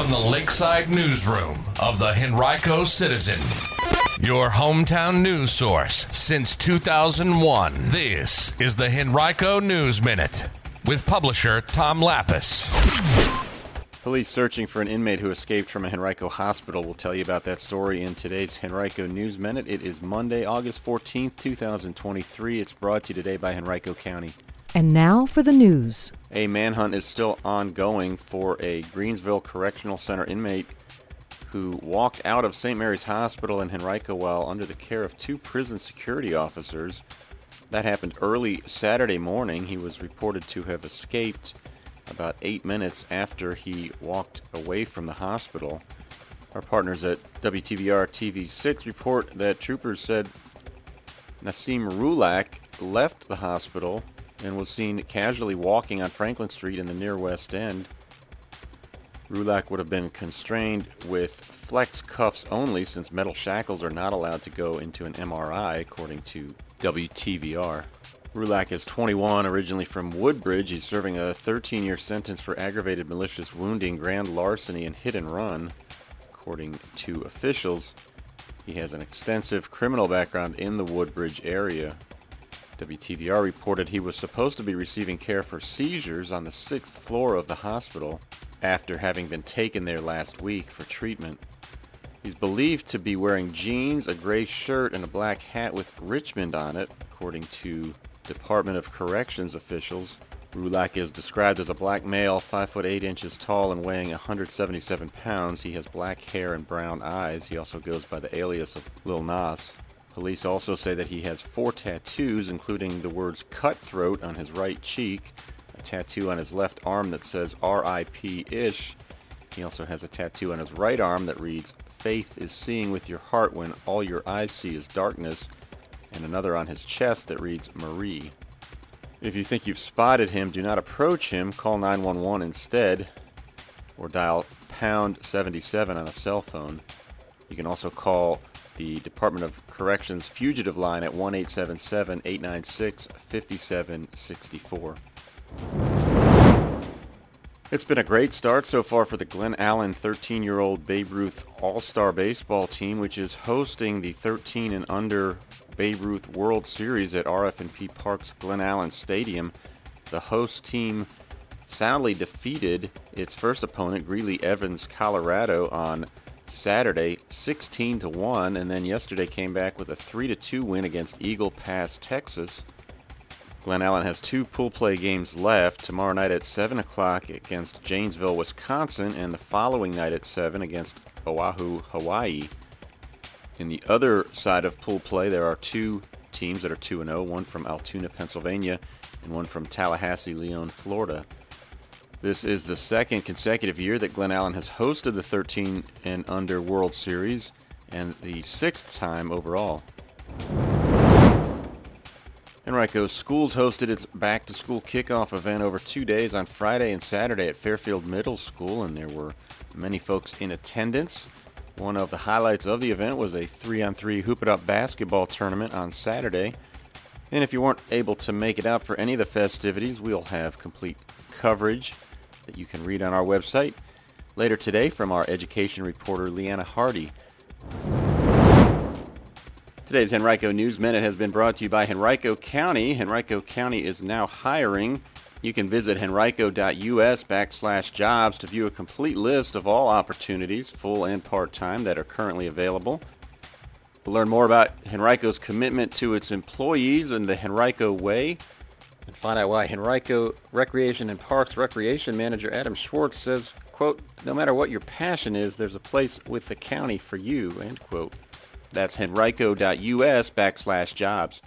from the Lakeside Newsroom of the Henrico Citizen, your hometown news source since 2001. This is the Henrico News Minute with publisher Tom Lappas. Police searching for an inmate who escaped from a Henrico hospital. We'll tell you about that story in today's Henrico News Minute. It is Monday, August 14th, 2023. It's brought to you today by Henrico County. And now for the news. A manhunt is still ongoing for a Greensville Correctional Center inmate who walked out of St. Mary's Hospital in Henrico while under the care of two prison security officers. That happened early Saturday morning. He was reported to have escaped about eight minutes after he walked away from the hospital. Our partners at WTVR TV6 report that troopers said Nassim Rulak left the hospital and was seen casually walking on Franklin Street in the near West End. Rulak would have been constrained with flex cuffs only since metal shackles are not allowed to go into an MRI, according to WTVR. Rulak is 21, originally from Woodbridge. He's serving a 13-year sentence for aggravated malicious wounding, grand larceny, and hit and run, according to officials. He has an extensive criminal background in the Woodbridge area. WTVR reported he was supposed to be receiving care for seizures on the sixth floor of the hospital after having been taken there last week for treatment. He's believed to be wearing jeans, a gray shirt, and a black hat with Richmond on it, according to Department of Corrections officials. Rulak is described as a black male, 5 foot 8 inches tall and weighing 177 pounds. He has black hair and brown eyes. He also goes by the alias of Lil Nas. Police also say that he has four tattoos, including the words cutthroat on his right cheek, a tattoo on his left arm that says RIP-ish. He also has a tattoo on his right arm that reads, Faith is seeing with your heart when all your eyes see is darkness, and another on his chest that reads Marie. If you think you've spotted him, do not approach him. Call 911 instead, or dial pound 77 on a cell phone. You can also call the Department of Corrections fugitive line at 1-877-896-5764. It's been a great start so far for the Glen Allen 13-year-old Babe Ruth All-Star Baseball team, which is hosting the 13 and under Babe Ruth World Series at RF&P Park's Glen Allen Stadium. The host team soundly defeated its first opponent, Greeley Evans, Colorado, on Saturday 16 to 1 and then yesterday came back with a 3 to 2 win against Eagle Pass, Texas. Glen Allen has two pool play games left tomorrow night at 7 o'clock against Janesville, Wisconsin, and the following night at 7 against Oahu, Hawaii. In the other side of pool play, there are two teams that are 2 0, one from Altoona, Pennsylvania, and one from Tallahassee, Leon, Florida. This is the second consecutive year that Glen Allen has hosted the 13 and under World Series and the sixth time overall. Henrico Schools hosted its back to school kickoff event over two days on Friday and Saturday at Fairfield Middle School, and there were many folks in attendance. One of the highlights of the event was a three on three Hoop It Up basketball tournament on Saturday. And if you weren't able to make it out for any of the festivities, we'll have complete coverage that you can read on our website later today from our education reporter Leanna Hardy. Today's Henrico News Minute has been brought to you by Henrico County. Henrico County is now hiring. You can visit henrico.us backslash jobs to view a complete list of all opportunities, full and part-time, that are currently available. To learn more about Henrico's commitment to its employees and the Henrico Way, and find out why Henrico Recreation and Parks Recreation Manager Adam Schwartz says, quote, no matter what your passion is, there's a place with the county for you, end quote. That's henrico.us backslash jobs.